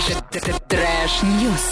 Трэш, трэш- news.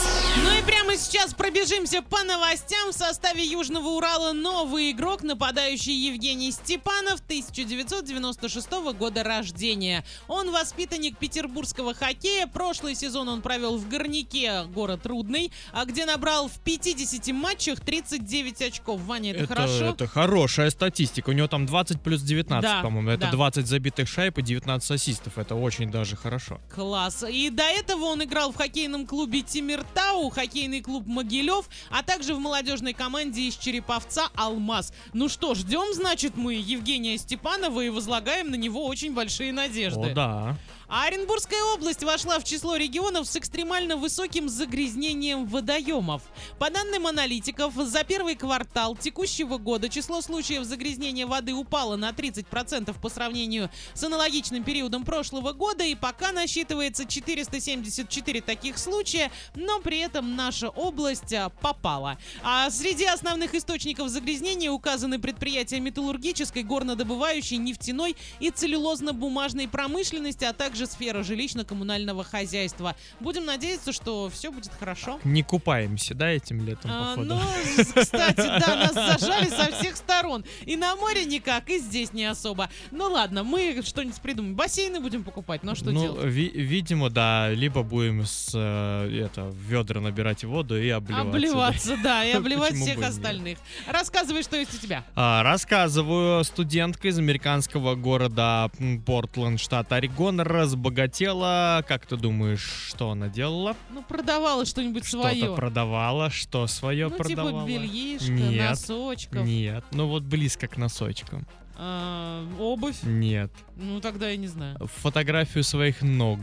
Ну и прямо сейчас пробежимся по новостям. В составе Южного Урала новый игрок, нападающий Евгений Степанов, 1996 года рождения. Он воспитанник петербургского хоккея. Прошлый сезон он провел в Горняке, город Рудный, а где набрал в 50 матчах 39 очков. Ваня, это, Это, хорошо? это хорошая статистика. У него там 20 плюс 19, Да, по-моему. Это да. 20 забитых шайб и 19 ассистов. Это очень даже хорошо. Класс. И до этого он играл в хоккейном клубе Тимиртау, хоккейный клуб Могилев, а также в молодежной команде из Череповца «Алмаз». Ну что, ждем, значит, мы Евгения Степанова и возлагаем на него очень большие надежды. О, да. А Оренбургская область вошла в число регионов с экстремально высоким загрязнением водоемов. По данным аналитиков, за первый квартал текущего года число случаев загрязнения воды упало на 30% по сравнению с аналогичным периодом прошлого года, и пока насчитывается 474 таких случая, но при этом наша область а, попала. А среди основных источников загрязнения указаны предприятия металлургической, горнодобывающей, нефтяной и целлюлозно-бумажной промышленности, а также сфера жилищно-коммунального хозяйства. Будем надеяться, что все будет хорошо. Не купаемся, да, этим летом, А, походу? ну, кстати, да, нас зажали со всех сторон. И на море никак, и здесь не особо. Ну ладно, мы что-нибудь придумаем. Бассейны будем покупать, но что ну, делать? ви- видимо, да, либо будем с э, это ведра набирать воду и обливаться. Обливаться, да, и обливать всех и нет? остальных. Рассказывай, что есть у тебя. А, рассказываю, студентка из американского города Портленд, штат Орегон, разбогатела. Как ты думаешь, что она делала? Ну, продавала что-нибудь Что-то свое. продавала, что свое ну, продавала? типа бельишко, Нет. носочков, Нет, ну вот близко к носочкам. а, обувь. Нет. Ну, тогда я не знаю. Фотографию своих ног.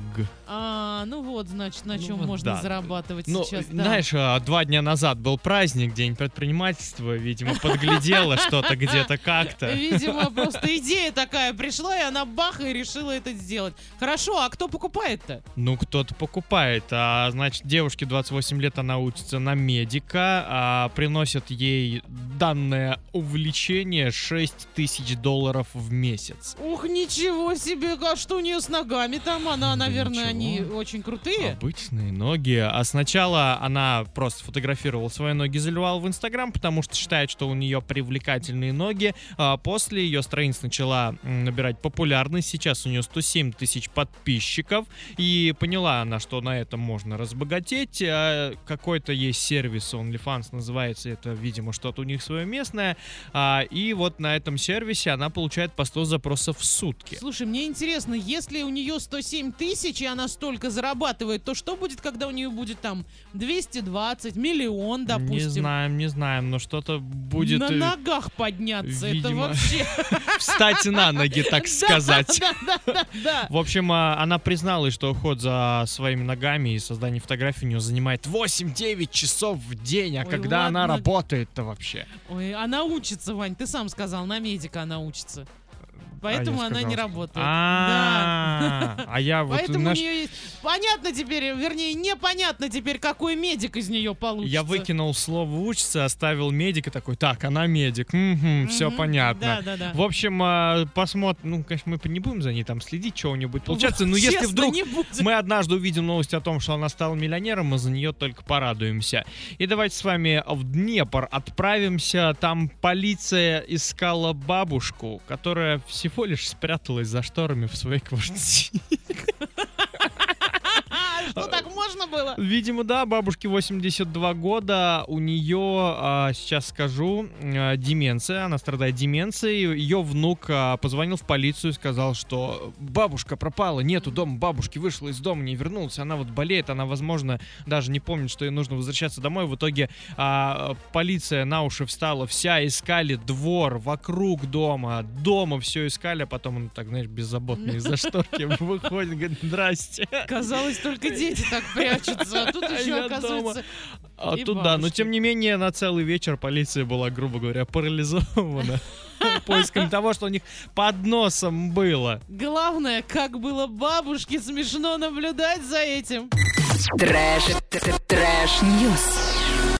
А, ну вот, значит, на Ну чем вот можно да. зарабатывать Ну, сейчас. да. знаешь, а, два дня назад был праздник, день предпринимательства, видимо, подглядела что-то где-то как-то. Видимо, просто идея такая пришла, и она бах, и решила это сделать. Хорошо, а кто покупает-то? Ну, кто-то покупает. А, значит, девушке 28 лет, она учится на медика, а приносит ей данное увлечение 6 тысяч долларов в месяц. Ух, ничего себе, а что у нее с ногами там? Она, Да наверное, они очень крутые. Обычные ноги. А сначала она просто фотографировала свои ноги, заливала в Инстаграм, потому что считает, что у нее привлекательные ноги. А после ее страниц начала набирать популярность. Сейчас у нее 107 тысяч подписчиков. И поняла она, что на этом можно разбогатеть. А Какой-то есть сервис OnlyFans, называется это, видимо, что-то у них свое местное. А, И вот на этом сервисе она получает по 100 запросов в сутки. Слушай, мне интересно, если у нее 107 тысяч, и она столько зарабатывает, то что будет, когда у нее будет там 220, миллион, допустим? Не знаем, не знаем, но что-то будет... На э, ногах подняться, это видимо, вообще... встать на ноги, так сказать. В общем, а, она призналась, что уход за своими ногами и создание фотографий у нее занимает 8-9 часов в день. А когда она работает-то вообще? Ой, она учится, Вань, ты сам сказал, на медика она учится. Поэтому А она сказал, не работает. Да. А, А я вот Поэтому наш- у нее есть... Понятно теперь, вернее, непонятно теперь, какой медик из нее получится. я выкинул слово учится, оставил медика такой, так, она медик, все Мгм. понятно. Да, да, да. В общем, а, посмотрим, ну, конечно, мы не будем за ней там следить, что у нее будет получаться, но если вдруг. Мы однажды увидим новость о том, что она стала миллионером, мы за нее только порадуемся. И давайте с вами в Днепр отправимся. Там полиция искала бабушку, которая всего лишь спряталась за шторами в своей квартире. А, что так можно было? Видимо, да, бабушке 82 года, у нее, а, сейчас скажу, а, деменция, она страдает деменцией. Ее внук а, позвонил в полицию и сказал, что бабушка пропала, нету дома бабушки, вышла из дома, не вернулась, она вот болеет, она, возможно, даже не помнит, что ей нужно возвращаться домой. В итоге а, полиция на уши встала, вся искали двор вокруг дома, дома все искали, а потом он так, знаешь, беззаботно из-за шторки выходит, говорит, здрасте. Казалось, только дети так прячутся, а тут А еще я оказывается... А И тут да, но тем не менее на целый вечер полиция была, грубо говоря, парализована поиском того, что у них под носом было. Главное, как было бабушке смешно наблюдать за этим. Трэш, трэш-ньюс.